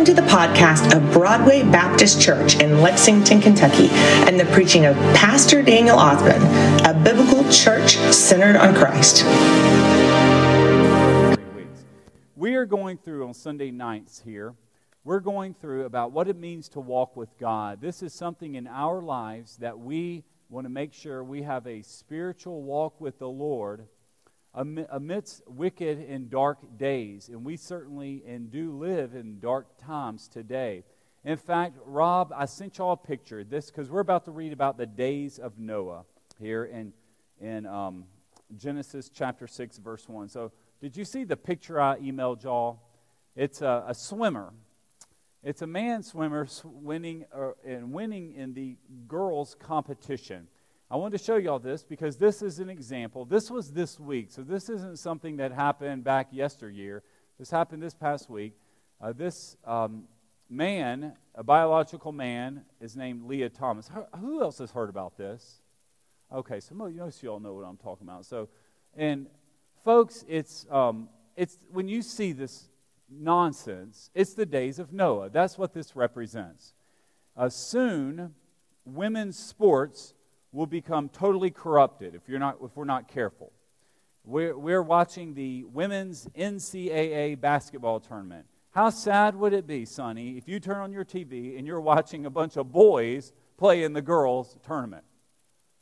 Welcome to the podcast of Broadway Baptist Church in Lexington, Kentucky, and the preaching of Pastor Daniel Othman, a biblical church centered on Christ. We are going through on Sunday nights here, we're going through about what it means to walk with God. This is something in our lives that we want to make sure we have a spiritual walk with the Lord amidst wicked and dark days. And we certainly and do live in dark times today. In fact, Rob, I sent y'all a picture. This because we're about to read about the days of Noah here in in um, Genesis chapter six, verse one. So, did you see the picture I emailed y'all? It's a, a swimmer. It's a man swimmer winning uh, and winning in the girls' competition. I wanted to show you all this because this is an example. This was this week, so this isn't something that happened back yesteryear. This happened this past week. Uh, this um, man, a biological man, is named Lia Thomas. Who else has heard about this? Okay, so most of you all know what I'm talking about. So, and folks, it's um, it's when you see this nonsense, it's the days of Noah. That's what this represents. Uh, soon, women's sports will become totally corrupted if, you're not, if we're not careful. We're, we're watching the women's NCAA basketball tournament. How sad would it be, Sonny, if you turn on your TV and you're watching a bunch of boys play in the girls' tournament?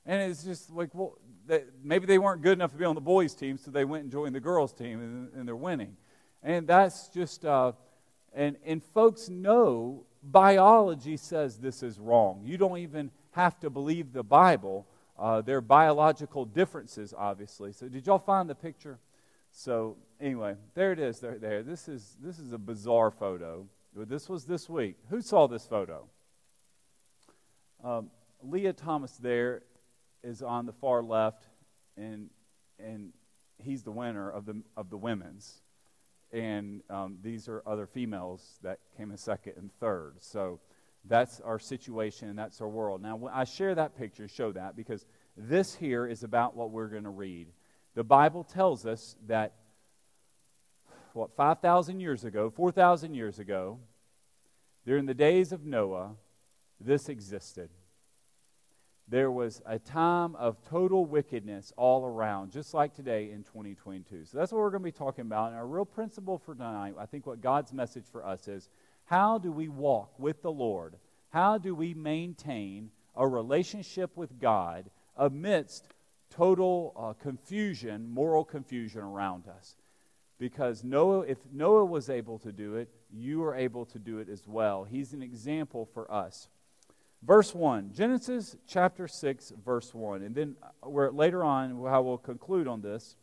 And it's just like, well, they, maybe they weren't good enough to be on the boys' team, so they went and joined the girls' team and, and they're winning. And that's just, uh, and, and folks know biology says this is wrong. You don't even have to believe the Bible. Uh, there are biological differences, obviously. So, did y'all find the picture? So, anyway, there it is. There, there. This is this is a bizarre photo. This was this week. Who saw this photo? Um, Lia Thomas there is on the far left, and and he's the winner of the of the women's, and um, these are other females that came in second and third. So that's our situation and that's our world. Now, I share that picture, show that, because this here is about what we're going to read. The Bible tells us that, what, 5,000 years ago, 4,000 years ago, during the days of Noah, this existed. There was a time of total wickedness all around, just like today in 2022. So that's what we're going to be talking about. And our real principle for tonight, I think what God's message for us is how do we walk with the Lord? How do we maintain a relationship with God amidst total uh, confusion, moral confusion around us? Because Noah, if Noah was able to do it, you are able to do it as well. He's an example for us. Verse 1, Genesis chapter 6, verse 1. And then uh, we're, later on, how we'll conclude on this,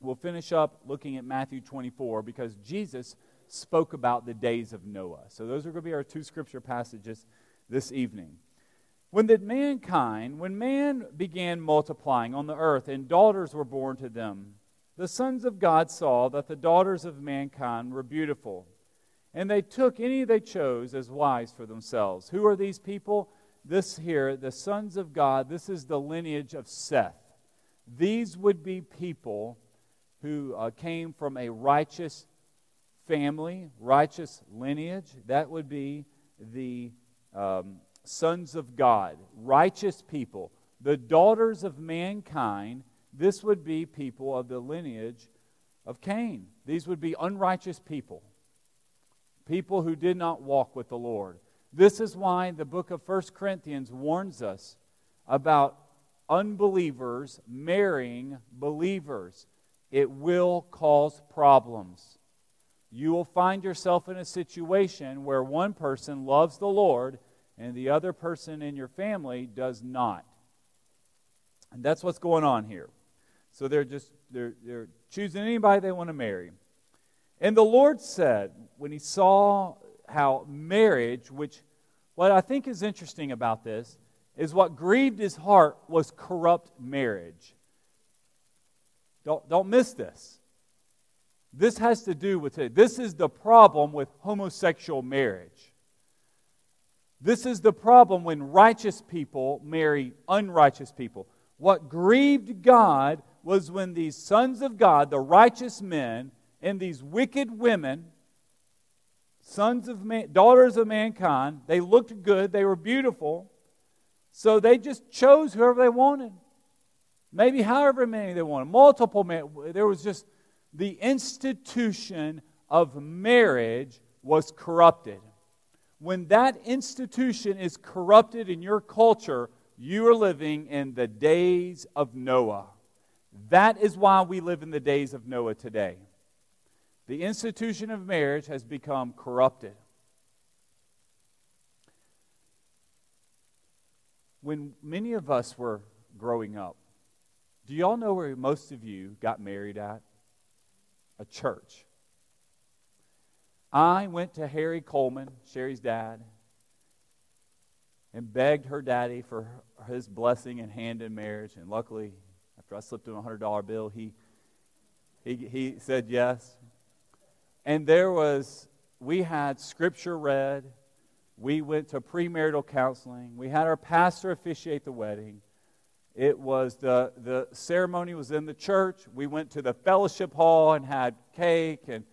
we'll finish up looking at Matthew 24 because Jesus spoke about the days of Noah. So those are going to be our two scripture passages this evening. When the mankind, when man began multiplying on the earth and daughters were born to them, the sons of God saw that the daughters of mankind were beautiful, and they took any they chose as wives for themselves. Who are these people? This here, the sons of God, this is the lineage of Seth. These would be people who uh, came from a righteous family, righteous lineage. That would be the um, sons of God, righteous people. The daughters of mankind, this would be people of the lineage of Cain. These would be unrighteous people, people who did not walk with the Lord. This is why the book of First Corinthians warns us about unbelievers marrying believers. It will cause problems you will find yourself in a situation where one person loves the Lord and the other person in your family does not. And that's what's going on here. So they're just they're, they're choosing anybody they want to marry. And the Lord said, when he saw how marriage, which what I think is interesting about this is what grieved his heart was corrupt marriage. Don't, don't miss this. This has to do with it. This is the problem with homosexual marriage. This is the problem when righteous people marry unrighteous people. What grieved God was when these sons of God, the righteous men, and these wicked women sons of man, daughters of mankind. They looked good, they were beautiful. So they just chose whoever they wanted. Maybe however many they wanted, multiple men. There was just the institution of marriage was corrupted. When that institution is corrupted in your culture, you are living in the days of Noah. That is why we live in the days of Noah today. The institution of marriage has become corrupted. When many of us were growing up, do y'all know where most of you got married at? A church. I went to Harry Coleman, Sherry's dad, and begged her daddy for his blessing and hand in marriage. And luckily, after I slipped him a $100 bill, he, he, he said yes. And there was, we had scripture read. We went to premarital counseling. We had our pastor officiate the wedding. It was the, the ceremony was in the church. We went to the fellowship hall and had cake, and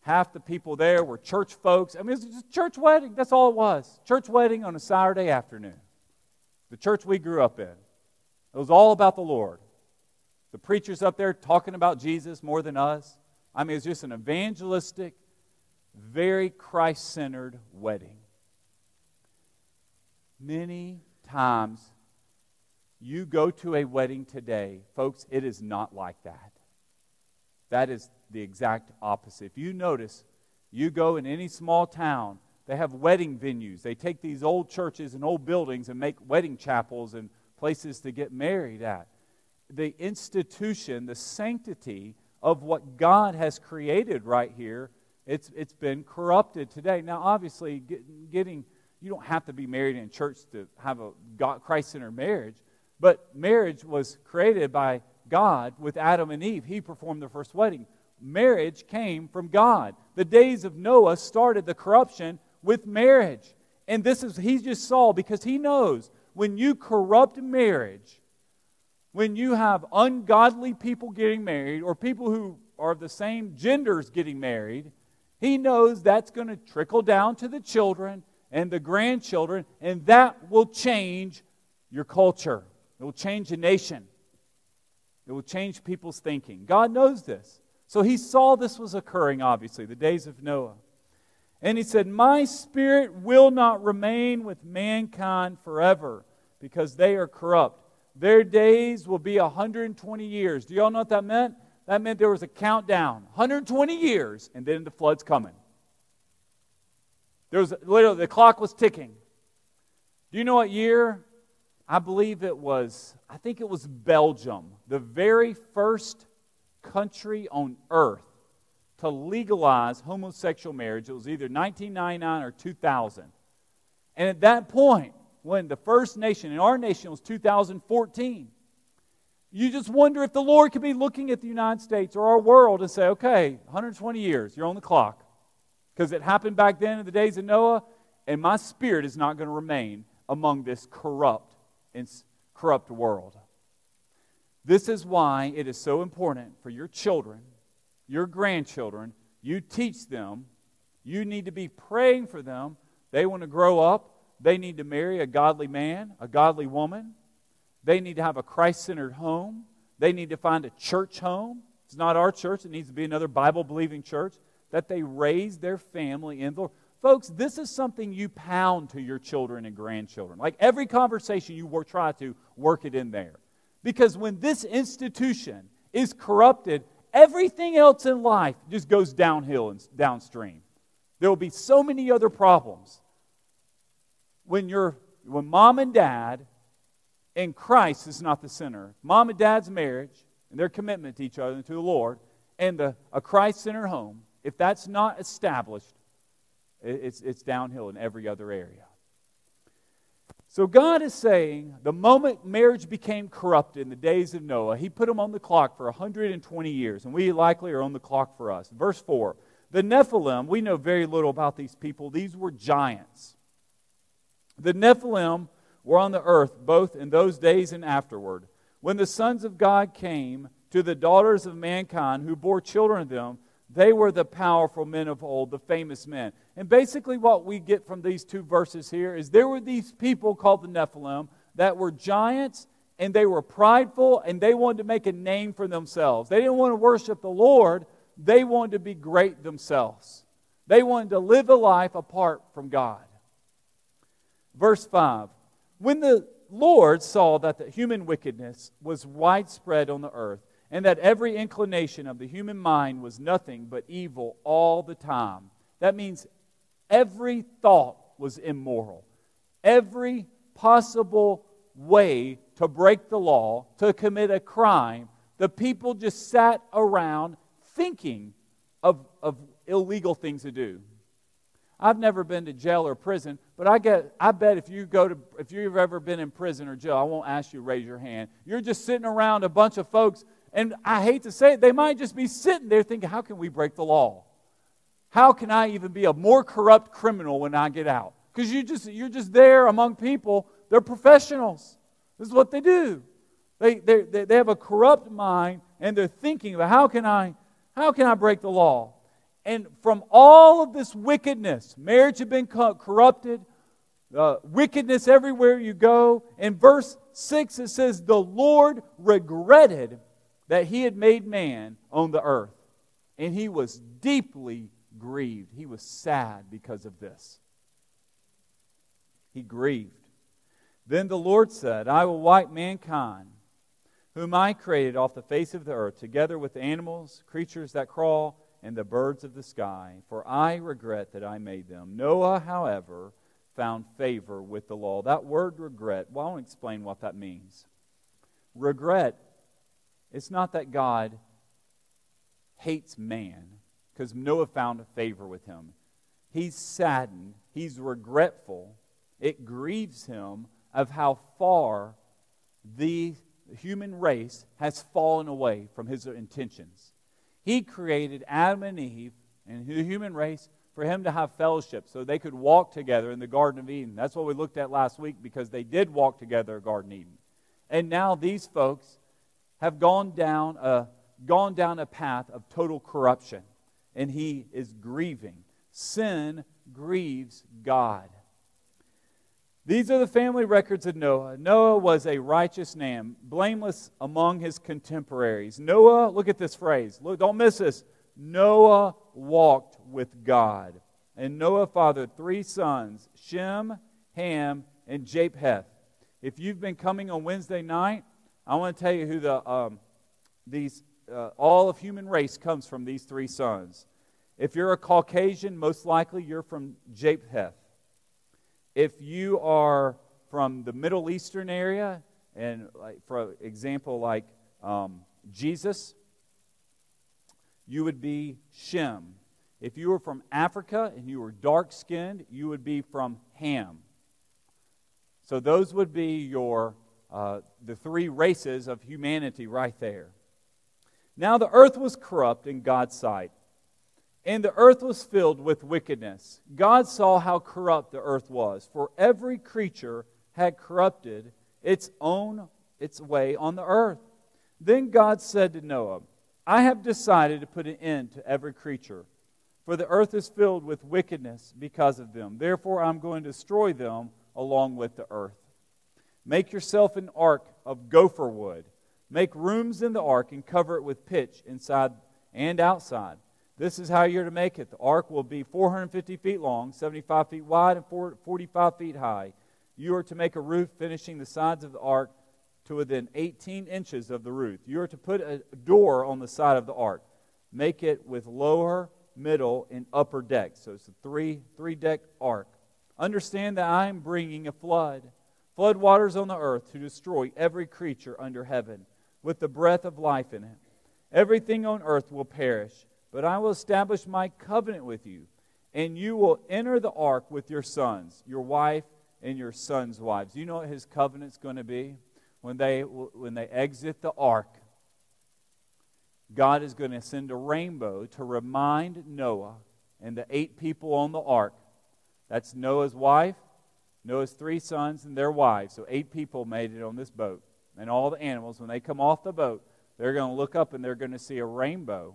half the people there were church folks. I mean, it was just a church wedding. That's all it was. Church wedding on a Saturday afternoon. The church we grew up in. It was all about the Lord. The preachers up there talking about Jesus more than us. I mean, it's just an evangelistic, very Christ centered wedding. Many times you go to a wedding today, folks, it is not like that. That is the exact opposite. If you notice, you go in any small town, they have wedding venues. They take these old churches and old buildings and make wedding chapels and places to get married at. The institution, the sanctity of what God has created right here, it's, it's been corrupted today. Now, obviously, get, getting, you don't have to be married in church to have a Christ centered marriage, but marriage was created by God with Adam and Eve. He performed the first wedding. Marriage came from God. The days of Noah started the corruption with marriage. And this is, he just saw because he knows when you corrupt marriage, when you have ungodly people getting married or people who are of the same genders getting married, he knows that's going to trickle down to the children and the grandchildren, and that will change your culture. It will change a nation. It will change people's thinking. God knows this. So he saw this was occurring, obviously, the days of Noah. And he said, My spirit will not remain with mankind forever because they are corrupt. Their days will be 120 years. Do y'all know what that meant? That meant there was a countdown 120 years, and then the flood's coming. There was literally, the clock was ticking. Do you know what year? I believe it was, I think it was Belgium, the very first country on earth to legalize homosexual marriage. It was either 1999 or 2000. And at that point, when the first nation, in our nation, was 2014. You just wonder if the Lord could be looking at the United States or our world and say, okay, 120 years, you're on the clock. Because it happened back then in the days of Noah, and my spirit is not going to remain among this corrupt and corrupt world. This is why it is so important for your children, your grandchildren, you teach them. You need to be praying for them. They want to grow up they need to marry a godly man, a godly woman. They need to have a Christ centered home. They need to find a church home. It's not our church, it needs to be another Bible believing church. That they raise their family in the Lord. Folks, this is something you pound to your children and grandchildren. Like every conversation, you work, try to work it in there. Because when this institution is corrupted, everything else in life just goes downhill and downstream. There will be so many other problems when you're when mom and dad and Christ is not the center. Mom and dad's marriage and their commitment to each other and to the Lord and the, a Christ centered home, if that's not established, it's, it's downhill in every other area. So God is saying the moment marriage became corrupted in the days of Noah, he put them on the clock for 120 years, and we likely are on the clock for us. Verse 4 The Nephilim, we know very little about these people. These were giants. The Nephilim were on the earth both in those days and afterward. When the sons of God came to the daughters of mankind who bore children to them, They were the powerful men of old, the famous men. And basically, what we get from these two verses here is there were these people called the Nephilim that were giants and they were prideful and they wanted to make a name for themselves. They didn't want to worship the Lord, they wanted to be great themselves. They wanted to live a life apart from God. Verse 5 When the Lord saw that the human wickedness was widespread on the earth, and that every inclination of the human mind was nothing but evil all the time. That means every thought was immoral. Every possible way to break the law, to commit a crime, the people just sat around thinking of, of illegal things to do. I've never been to jail or prison, but I get I bet if you go to if you've ever been in prison or jail, I won't ask you to raise your hand. You're just sitting around a bunch of folks and I hate to say it, they might just be sitting there thinking, how can we break the law? How can I even be a more corrupt criminal when I get out? Because you just, you're just there among people. They're professionals. This is what they do. They, they, they have a corrupt mind and they're thinking about how can I, how can I break the law? And from all of this wickedness, marriage had been corrupted, uh, wickedness everywhere you go. In verse 6, it says, The Lord regretted that he had made man on the earth. And he was deeply grieved. He was sad because of this. He grieved. Then the Lord said, I will wipe mankind, whom I created off the face of the earth, together with animals, creatures that crawl, and the birds of the sky, for I regret that I made them. Noah, however, found favor with the law. That word regret, well, I want to explain what that means. Regret it's not that God hates man, because Noah found favor with him. He's saddened, he's regretful. It grieves him of how far the human race has fallen away from his intentions. He created Adam and Eve and the human race for him to have fellowship so they could walk together in the Garden of Eden. That's what we looked at last week because they did walk together in the Garden of Eden. And now these folks have gone down a, gone down a path of total corruption, and he is grieving. Sin grieves God. These are the family records of Noah. Noah was a righteous man, blameless among his contemporaries. Noah, look at this phrase. Look, don't miss this. Noah walked with God. And Noah fathered three sons, Shem, Ham, and Japheth. If you've been coming on Wednesday night, I want to tell you who the um, these uh, all of human race comes from these three sons. If you're a Caucasian, most likely you're from Japheth. If you are from the Middle Eastern area, and like for example, like um, Jesus, you would be Shem. If you were from Africa and you were dark skinned, you would be from Ham. So those would be your uh, the three races of humanity right there. Now the earth was corrupt in God's sight, and the earth was filled with wickedness. God saw how corrupt the earth was, for every creature had corrupted its own its way on the earth. Then God said to Noah, I have decided to put an end to every creature, for the earth is filled with wickedness because of them. Therefore, I'm going to destroy them along with the earth. Make yourself an ark of gopher wood. Make rooms in the ark and cover it with pitch inside and outside. This is how you're to make it. The ark will be 450 feet long, 75 feet wide, and 45 feet high. You are to make a roof finishing the sides of the ark to within 18 inches of the roof. You are to put a door on the side of the ark. Make it with lower, middle, and upper decks. So it's a three, three deck ark. Understand that I am bringing a flood flood waters on the earth to destroy every creature under heaven with the breath of life in it. Everything on earth will perish, but I will establish my covenant with you, and you will enter the ark with your sons, your wife, and your sons' wives. You know what his covenant's going to be? When they, when they exit the ark, God is going to send a rainbow to remind Noah and the eight people on the ark that's Noah's wife, Noah's three sons and their wives. So eight people made it on this boat. And all the animals, when they come off the boat, they're going to look up and they're going to see a rainbow.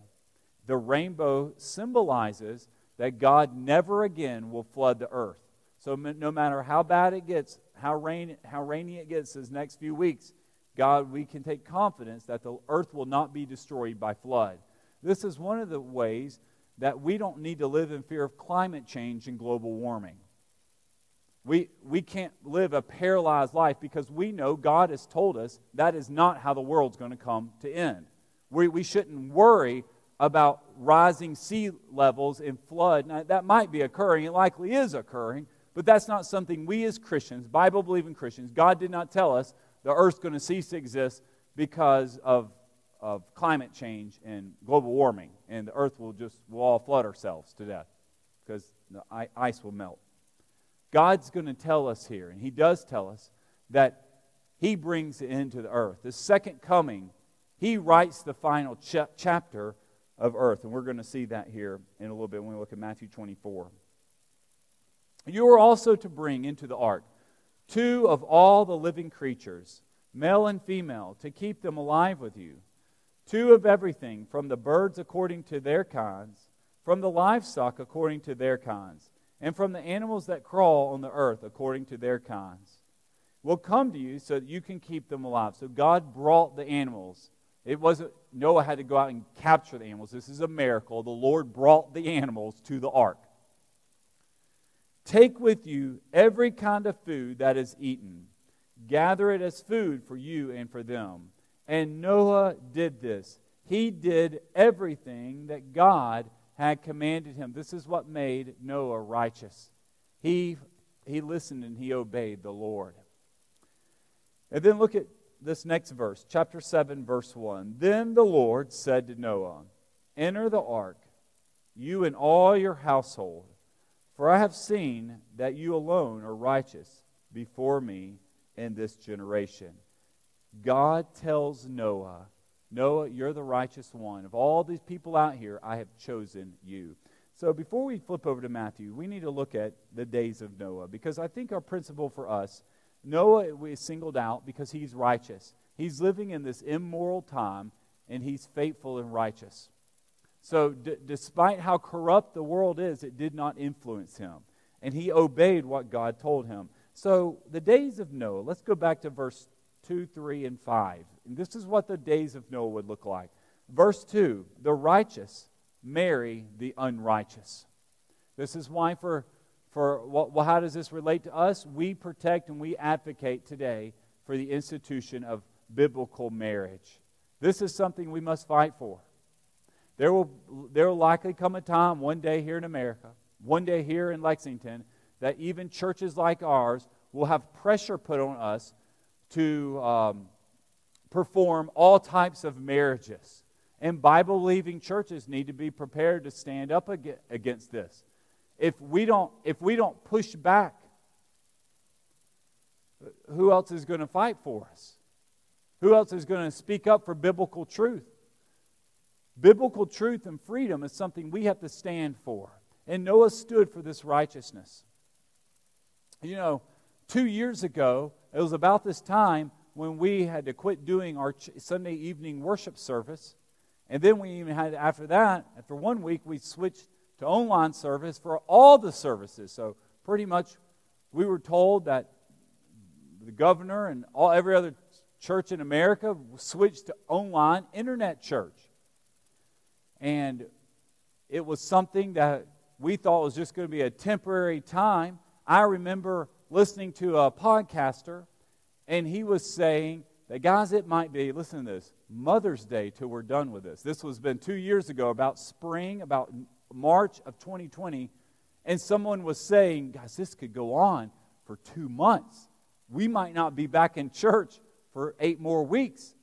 The rainbow symbolizes that God never again will flood the earth. So no matter how bad it gets, how, rain, how rainy it gets this next few weeks, God, we can take confidence that the earth will not be destroyed by flood. This is one of the ways that we don't need to live in fear of climate change and global warming. We, we can't live a paralyzed life because we know God has told us that is not how the world's going to come to end. We, we shouldn't worry about rising sea levels and flood. Now, that might be occurring, it likely is occurring, but that's not something we as Christians, Bible believing Christians, God did not tell us the earth's going to cease to exist because of, of climate change and global warming, and the earth will just, we'll all flood ourselves to death because the ice will melt. God's going to tell us here, and He does tell us, that He brings it into the earth. The second coming, He writes the final ch- chapter of earth. And we're going to see that here in a little bit when we look at Matthew 24. You are also to bring into the ark two of all the living creatures, male and female, to keep them alive with you. Two of everything, from the birds according to their kinds, from the livestock according to their kinds and from the animals that crawl on the earth according to their kinds will come to you so that you can keep them alive. So God brought the animals. It wasn't Noah had to go out and capture the animals. This is a miracle. The Lord brought the animals to the ark. Take with you every kind of food that is eaten. Gather it as food for you and for them. And Noah did this. He did everything that God had commanded him. This is what made Noah righteous. He, he listened and he obeyed the Lord. And then look at this next verse, chapter 7, verse 1. Then the Lord said to Noah, Enter the ark, you and all your household, for I have seen that you alone are righteous before me in this generation. God tells Noah Noah, you're the righteous one. Of all these people out here, I have chosen you. So before we flip over to Matthew, we need to look at the days of Noah because I think our principle for us, Noah is singled out because he's righteous. He's living in this immoral time and he's faithful and righteous. So, d- despite how corrupt the world is, it did not influence him. And he obeyed what God told him. So, the days of Noah, let's go back to verse 2, 3, and 5. And this is what the days of Noah would look like. Verse 2 The righteous marry the unrighteous. This is why, for, for well, how does this relate to us? We protect and we advocate today for the institution of biblical marriage. This is something we must fight for. There will, there will likely come a time one day here in America, one day here in Lexington, that even churches like ours will have pressure put on us to um, perform all types of marriages. And Bible believing churches need to be prepared to stand up against this. If we don't, if we don't push back, who else is going to fight for us? Who else is going to speak up for biblical truth? Biblical truth and freedom is something we have to stand for. And Noah stood for this righteousness. You know, two years ago, it was about this time when we had to quit doing our Sunday evening worship service. And then we even had, after that, after one week, we switched to online service for all the services. So pretty much we were told that the governor and all, every other church in America switched to online internet church. And it was something that we thought was just going to be a temporary time. I remember listening to a podcaster, and he was saying that, guys, it might be, listen to this, Mother's Day till we're done with this. This was been two years ago, about spring, about March of 2020. And someone was saying, guys, this could go on for two months. We might not be back in church for eight more weeks.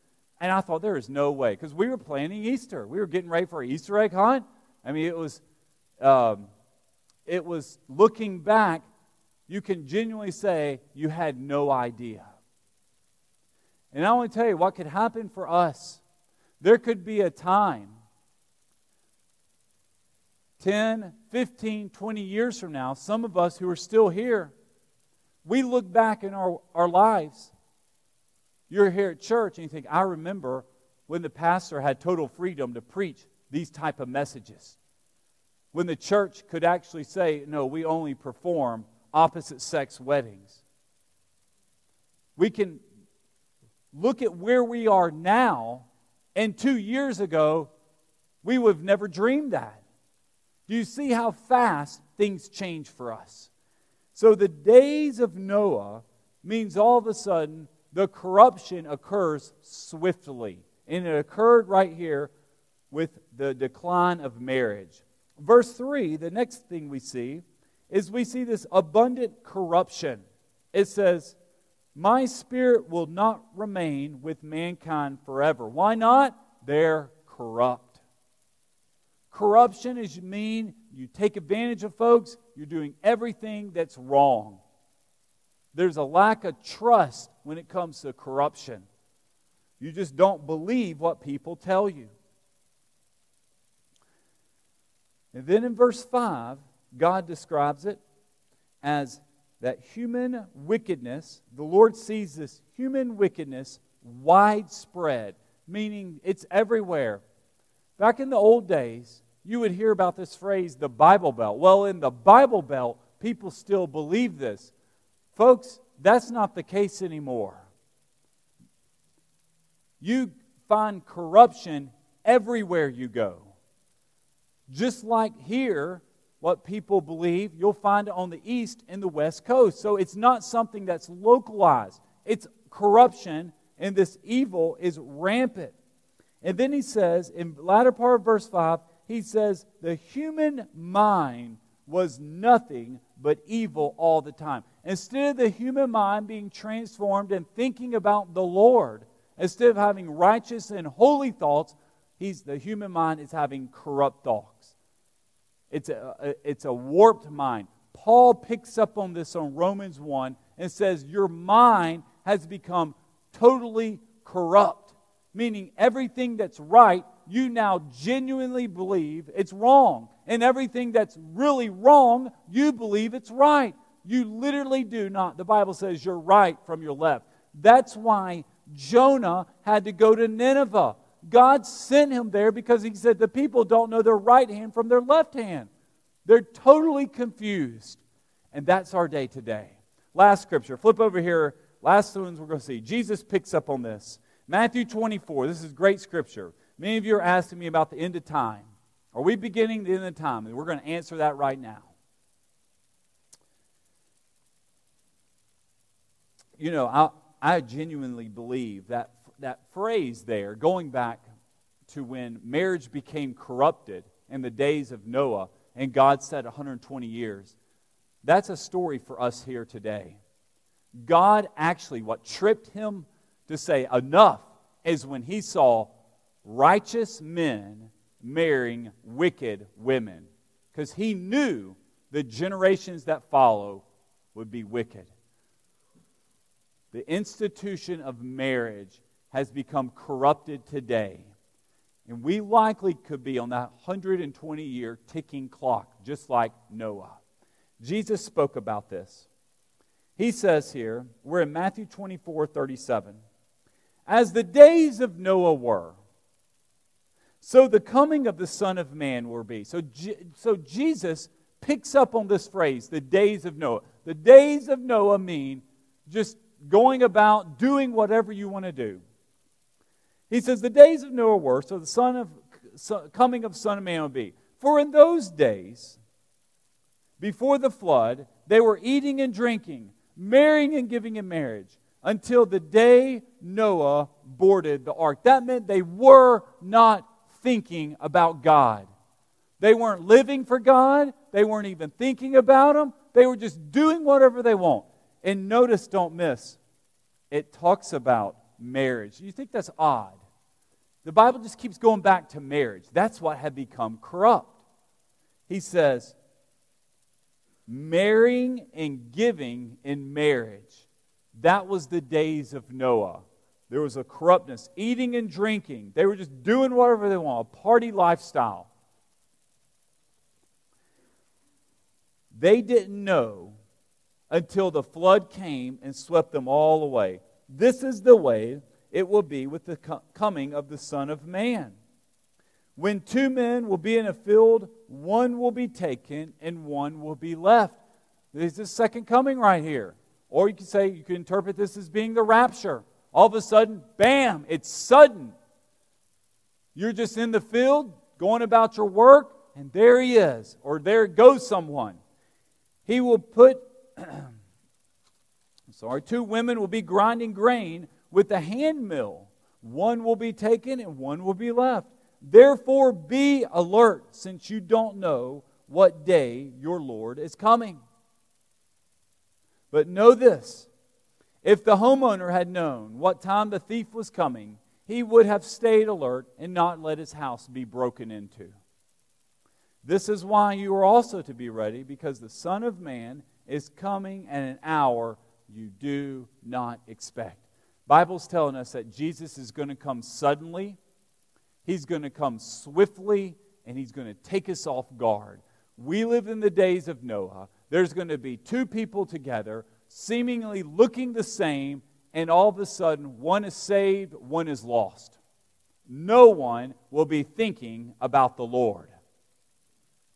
And I thought, there is no way. Because we were planning Easter. We were getting ready for Easter egg hunt. I mean, it was, um, it was looking back you can genuinely say you had no idea. And I want to tell you what could happen for us. There could be a time 10, 15, 20 years from now, some of us who are still here, we look back in our, our lives. You're here at church and you think, I remember when the pastor had total freedom to preach these type of messages. When the church could actually say, no, we only perform opposite sex weddings. We can look at where we are now, and two years ago, we would have never dreamed that. Do you see how fast things change for us? So the days of Noah means all of a sudden the corruption occurs swiftly. And it occurred right here with the decline of marriage. Verse 3, the next thing we see is we see this abundant corruption. It says, My spirit will not remain with mankind forever. Why not? They're corrupt. Corruption is mean you take advantage of folks, you're doing everything that's wrong. There's a lack of trust when it comes to corruption. You just don't believe what people tell you. And then in verse 5, God describes it as that human wickedness, the Lord sees this human wickedness widespread, meaning it's everywhere. Back in the old days, you would hear about this phrase, the Bible Belt. Well, in the Bible Belt, people still believe this. Folks, that's not the case anymore. You find corruption everywhere you go. Just like here, what people believe, you'll find it on the east and the west coast. So it's not something that's localized, it's corruption, and this evil is rampant. And then he says, in the latter part of verse 5, he says, the human mind was nothing but evil all the time. Instead of the human mind being transformed and thinking about the Lord, instead of having righteous and holy thoughts, he's, the human mind is having corrupt thoughts. It's a, it's a warped mind. Paul picks up on this on Romans 1 and says, Your mind has become totally corrupt, meaning everything that's right you now genuinely believe it's wrong. And everything that's really wrong, you believe it's right. You literally do not. The Bible says you're right from your left. That's why Jonah had to go to Nineveh. God sent him there because he said the people don't know their right hand from their left hand. They're totally confused. And that's our day today. Last scripture. Flip over here. Last ones we're going to see. Jesus picks up on this. Matthew 24. This is great scripture. Many of you are asking me about the end of time. Are we beginning the end of time? And we're going to answer that right now. You know, I, I genuinely believe that that phrase there, going back to when marriage became corrupted in the days of Noah, and God said 120 years, that's a story for us here today. God actually, what tripped him to say enough is when he saw righteous men marrying wicked women because he knew the generations that follow would be wicked. The institution of marriage has become corrupted today. And we likely could be on that 120 year ticking clock, just like Noah. Jesus spoke about this. He says here, we're in Matthew 24 37. As the days of Noah were, so the coming of the Son of Man will be. So, so Jesus picks up on this phrase, the days of Noah. The days of Noah mean just going about doing whatever you want to do. He says, The days of Noah were, so the son of, so, coming of Son of Man will be. For in those days, before the flood, they were eating and drinking, marrying and giving in marriage, until the day Noah boarded the ark. That meant they were not thinking about God. They weren't living for God. They weren't even thinking about Him. They were just doing whatever they want. And notice, don't miss, it talks about marriage. You think that's odd? The Bible just keeps going back to marriage. That's what had become corrupt. He says, marrying and giving in marriage. That was the days of Noah. There was a corruptness, eating and drinking. They were just doing whatever they want, a party lifestyle. They didn't know until the flood came and swept them all away. This is the way it will be with the coming of the Son of Man. When two men will be in a field, one will be taken and one will be left. There's the second coming right here. Or you can say, you can interpret this as being the rapture. All of a sudden, bam, it's sudden. You're just in the field, going about your work, and there he is, or there goes someone. He will put, sorry, two women will be grinding grain with a hand mill. One will be taken and one will be left. Therefore, be alert, since you don't know what day your Lord is coming. But know this if the homeowner had known what time the thief was coming, he would have stayed alert and not let his house be broken into. This is why you are also to be ready, because the Son of Man is coming at an hour you do not expect. Bible's telling us that Jesus is going to come suddenly, he's going to come swiftly, and he's going to take us off guard. We live in the days of Noah there's going to be two people together, seemingly looking the same, and all of a sudden, one is saved, one is lost. No one will be thinking about the Lord.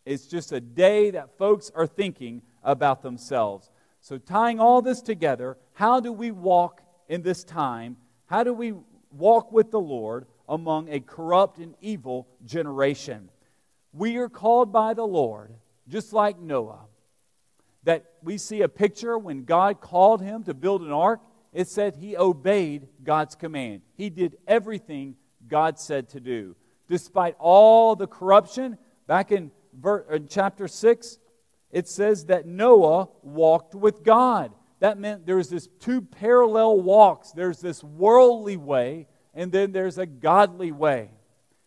It's just a day that folks are thinking about themselves. So, tying all this together, how do we walk in this time? How do we walk with the Lord among a corrupt and evil generation? We are called by the Lord, just like Noah, that we see a picture when God called him to build an ark, it said he obeyed God's command. He did everything God said to do. Despite all the corruption, back in, chapter 6, it says that Noah walked with God. That meant there's this two parallel walks. There's this worldly way, and then there's a godly way.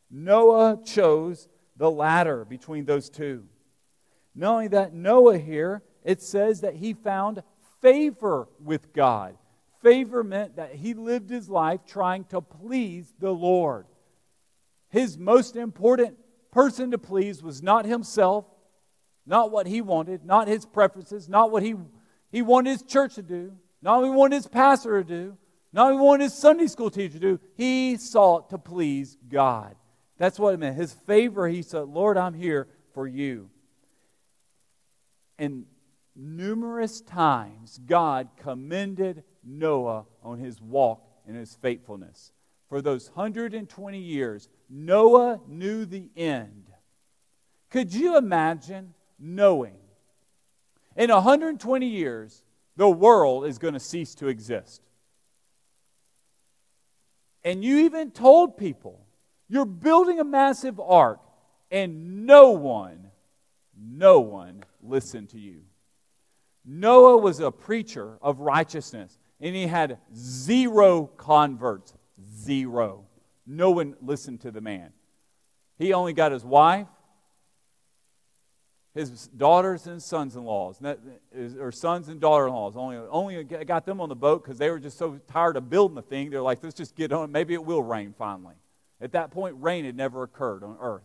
Noah chose the latter between those two. Not only that, Noah here it says that he found favor with God. Favor meant that he lived his life trying to please the Lord. His most important person to please was not himself, not what he wanted, not his preferences, not what he, he wanted his church to do, not what he wanted his pastor to do, not what he wanted his Sunday school teacher to do. He sought to please God. That's what it meant. His favor, he said, Lord, I'm here for you. And numerous times God commended Noah on his walk and his faithfulness. For those 120 years, Noah knew the end. Could you imagine knowing in 120 years the world is going to cease to exist? And you even told people you're building a massive ark, and no one, no one listened to you. Noah was a preacher of righteousness, and he had zero converts. Zero. No one listened to the man. He only got his wife, his daughters and sons-in-laws, or sons and daughter-in-laws. Only, only got them on the boat because they were just so tired of building the thing. They're like, let's just get on. Maybe it will rain finally. At that point, rain had never occurred on earth.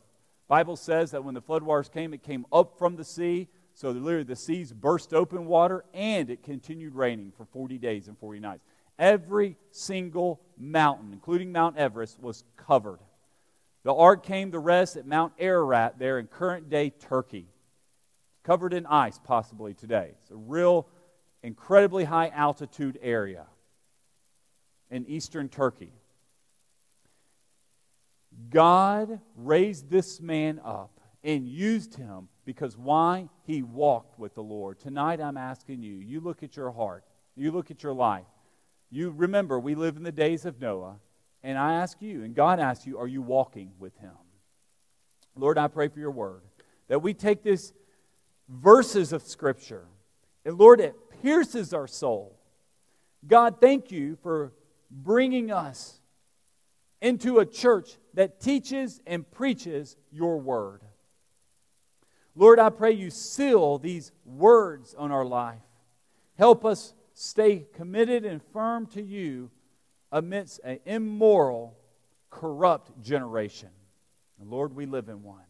Bible says that when the flood waters came, it came up from the sea so literally the seas burst open water and it continued raining for 40 days and 40 nights. Every single mountain, including Mount Everest, was covered. The ark came to rest at Mount Ararat there in current day Turkey, covered in ice possibly today. It's a real incredibly high altitude area in eastern Turkey. God raised this man up and used him because why? He walked with the Lord. Tonight I'm asking you, you look at your heart, you look at your life. You remember, we live in the days of Noah, and I ask you, and God asks you, are you walking with him? Lord, I pray for your word that we take these verses of Scripture, and Lord, it pierces our soul. God, thank you for bringing us into a church that teaches and preaches your word. Lord, I pray you seal these words on our life. Help us stay committed and firm to you amidst an immoral, corrupt generation. Lord, we live in one.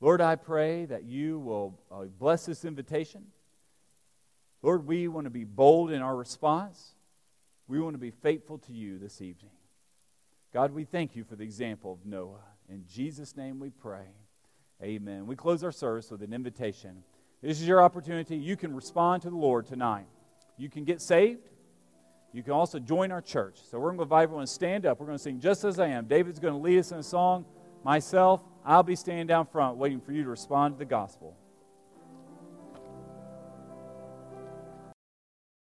Lord, I pray that you will uh, bless this invitation. Lord, we want to be bold in our response. We want to be faithful to you this evening. God, we thank you for the example of Noah. In Jesus' name we pray. Amen. We close our service with an invitation. This is your opportunity. You can respond to the Lord tonight. You can get saved. You can also join our church. So we're going to invite everyone to stand up. We're going to sing Just As I Am. David's going to lead us in a song. Myself, I'll be standing down front waiting for you to respond to the gospel.